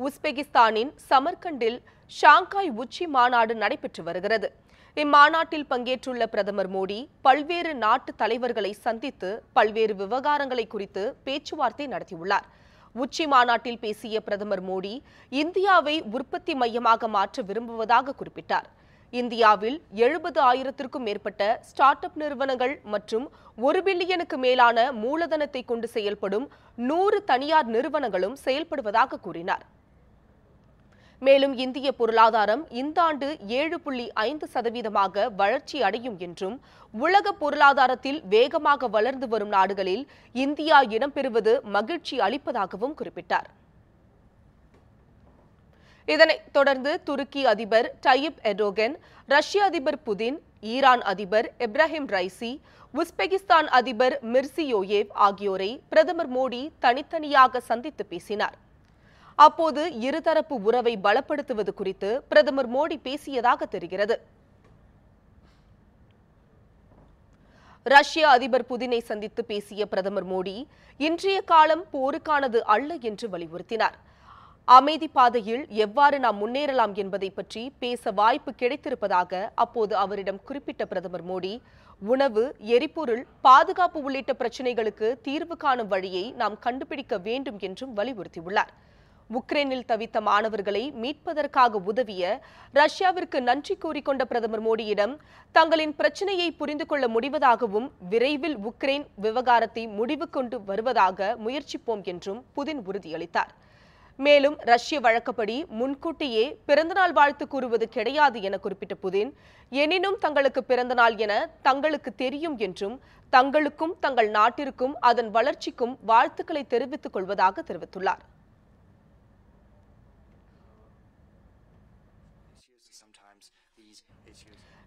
உஸ்பெகிஸ்தானின் சமர்கண்டில் Shanghai உச்சி மாநாடு நடைபெற்று வருகிறது. இம்மாநாட்டில் பங்கேற்றுள்ள பிரதமர் மோடி பல்வேறு நாட்டு தலைவர்களை சந்தித்து பல்வேறு விவகாரங்களை குறித்து பேச்சுவார்த்தை நடத்தியுள்ளார். உச்சி மாநாட்டில் பேசிய பிரதமர் மோடி இந்தியாவை உற்பத்தி மையமாக மாற்ற விரும்புவதாக குறிப்பிட்டார். இந்தியாவில் எழுபது ஆயிரத்திற்கும் மேற்பட்ட ஸ்டார்ட் அப் நிறுவனங்கள் மற்றும் ஒரு பில்லியனுக்கு மேலான மூலதனத்தை கொண்டு செயல்படும் நூறு தனியார் நிறுவனங்களும் செயல்படுவதாக கூறினார். மேலும் இந்திய பொருளாதாரம் இந்த ஆண்டு ஏழு புள்ளி ஐந்து சதவீதமாக வளர்ச்சி அடையும் என்றும் உலக பொருளாதாரத்தில் வேகமாக வளர்ந்து வரும் நாடுகளில் இந்தியா இடம்பெறுவது மகிழ்ச்சி அளிப்பதாகவும் குறிப்பிட்டார். இதனைத் தொடர்ந்து துருக்கி அதிபர் டயிப் எர்டோகன் ரஷ்ய அதிபர் புதின் ஈரான் அதிபர் இப்ராஹிம் ரைசி உஸ்பெகிஸ்தான் அதிபர் மிர்சியோயேவ் ஆகியோரை பிரதமர் மோடி தனித்தனியாக சந்தித்து பேசினார். அப்போது இருதரப்பு உறவை பலப்படுத்துவது குறித்து பிரதமர் மோடி பேசியதாக தெரிகிறது. ரஷ்ய அதிபர் புதினை சந்தித்து பேசிய பிரதமர் மோடி இன்றைய காலம் போருக்கானது அல்ல என்று வலியுறுத்தினார். அமைதி பாதையில் எவ்வாறு நாம் முன்னேறலாம் என்பதை பற்றி பேச வாய்ப்பு கிடைத்திருப்பதாக அப்போது அவரிடம் குறிப்பிட்ட பிரதமர் மோடி உணவு எரிபொருள் பாதுகாப்பு உள்ளிட்ட பிரச்சினைகளுக்கு தீர்வு காணும் வழியை நாம் கண்டுபிடிக்க வேண்டும் என்றும் வலியுறுத்தியுள்ளார். உக்ரைனில் தவித்த மாணவர்களை மீட்பதற்காக உதவிய ரஷ்யாவிற்கு நன்றி கூறிக்கொண்ட பிரதமர் மோடியிடம் தங்களின் பிரச்சினையை புரிந்து கொள்ள முடிவதாகவும் விரைவில் உக்ரைன் விவகாரத்தை முடிவு கொண்டு வருவதாக முயற்சிப்போம் என்றும் புதின் உறுதியளித்தார். மேலும் ரஷ்ய வழக்கப்படி முன்கூட்டியே பிறந்தநாள் வாழ்த்து கூறுவது கிடையாது என குறிப்பிட்ட புதின் எனினும் தங்களுக்கு பிறந்தநாள் என தங்களுக்கு தெரியும் என்றும் தங்களுக்கும் தங்கள் நாட்டிற்கும் அதன் வளர்ச்சிக்கும் வாழ்த்துக்களை தெரிவித்துக் கொள்வதாக தெரிவித்துள்ளார்.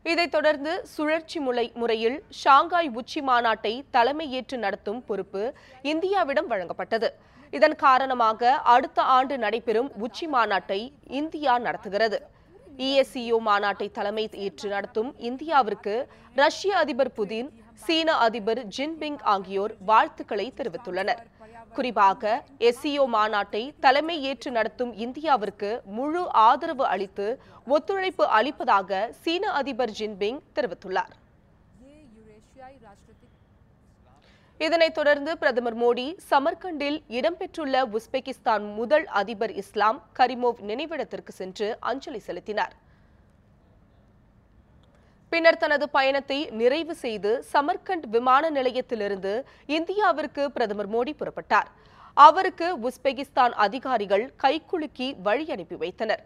இதைத் தொடர்ந்து சுழற்சி முறை முறையில் ஷாங்காய் உச்சி மாநாட்டை தலைமையேற்று நடத்தும் பொறுப்பு இந்தியாவிடம் வழங்கப்பட்டது. இதன் காரணமாக அடுத்த ஆண்டு நடைபெறும் உச்சி மாநாட்டை இந்தியா நடத்துகிறது. இஎஸ்சிஓ மாநாட்டை தலைமை ஏற்று நடத்தும் இந்தியாவிற்கு ரஷ்ய அதிபர் புதின் சீன அதிபர் ஜின்பிங் ஆகியோர் வாழ்த்துக்களை தெரிவித்துள்ளனர். குறிப்பாக எஸ்சிஓ மாநாட்டை தலைமை ஏற்று நடத்தும் இந்தியாவிற்கு முழு ஆதரவு அளித்து ஒத்துழைப்பு அளிப்பதாக சீன அதிபர் ஜின்பிங் தெரிவித்துள்ளார். இதனைத் தொடர்ந்து பிரதமர் மோடி சமர்கண்டில் இடம்பெற்றுள்ள உஸ்பெகிஸ்தான் முதல் அதிபர் இஸ்லாம் கரிமோவ் நினைவிடத்திற்கு சென்று அஞ்சலி செலுத்தினார். பின்னர் தனது பயணத்தை நிறைவு செய்து சமர்கண்ட் விமான நிலையத்திலிருந்து இந்தியாவிற்கு பிரதமர் மோடி புறப்பட்டார். அவருக்கு உஸ்பெகிஸ்தான் அதிகாரிகள் கைக்குலுக்கி வழி அனுப்பி வைத்தனர்.